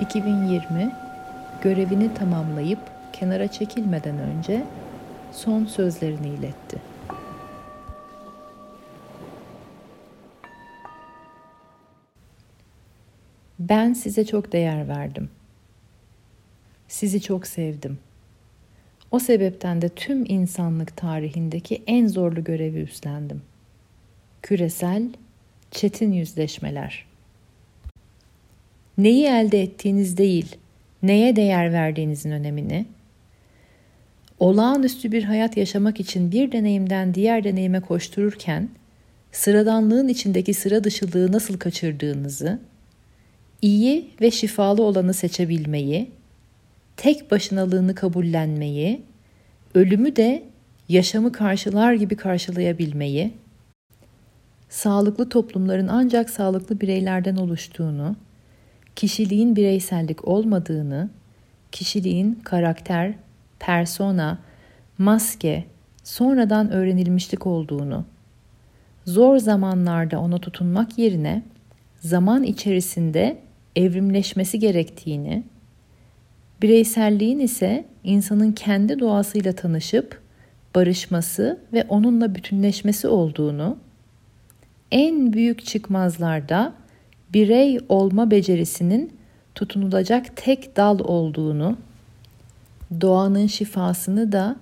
2020 görevini tamamlayıp kenara çekilmeden önce son sözlerini iletti. Ben size çok değer verdim. Sizi çok sevdim. O sebepten de tüm insanlık tarihindeki en zorlu görevi üstlendim. Küresel çetin yüzleşmeler. Neyi elde ettiğiniz değil, neye değer verdiğinizin önemini, olağanüstü bir hayat yaşamak için bir deneyimden diğer deneyime koştururken sıradanlığın içindeki sıra dışılığı nasıl kaçırdığınızı, iyi ve şifalı olanı seçebilmeyi, tek başınalığını kabullenmeyi, ölümü de yaşamı karşılar gibi karşılayabilmeyi, sağlıklı toplumların ancak sağlıklı bireylerden oluştuğunu, kişiliğin bireysellik olmadığını, kişiliğin karakter, persona, maske, sonradan öğrenilmişlik olduğunu, zor zamanlarda ona tutunmak yerine zaman içerisinde evrimleşmesi gerektiğini, bireyselliğin ise insanın kendi doğasıyla tanışıp barışması ve onunla bütünleşmesi olduğunu, en büyük çıkmazlarda birey olma becerisinin tutunulacak tek dal olduğunu, doğanın şifasını da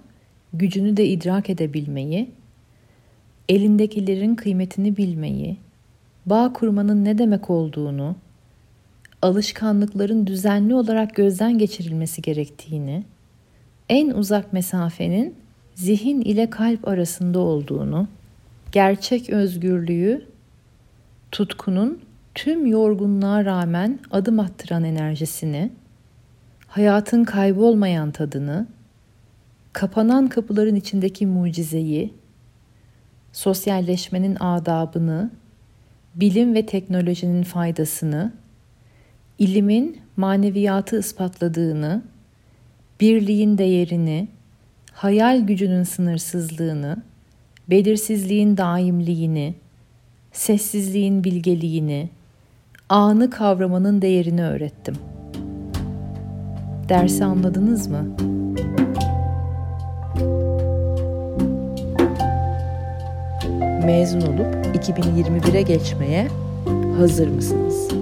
gücünü de idrak edebilmeyi, elindekilerin kıymetini bilmeyi, bağ kurmanın ne demek olduğunu, alışkanlıkların düzenli olarak gözden geçirilmesi gerektiğini, en uzak mesafenin zihin ile kalp arasında olduğunu, gerçek özgürlüğü, tutkunun tüm yorgunluğa rağmen adım attıran enerjisini, hayatın kaybolmayan tadını, kapanan kapıların içindeki mucizeyi, sosyalleşmenin adabını, bilim ve teknolojinin faydasını, ilimin maneviyatı ispatladığını, birliğin değerini, hayal gücünün sınırsızlığını, belirsizliğin daimliğini, sessizliğin bilgeliğini, anı kavramanın değerini öğrettim. Dersi anladınız mı? Mezun olup 2021'e geçmeye hazır mısınız?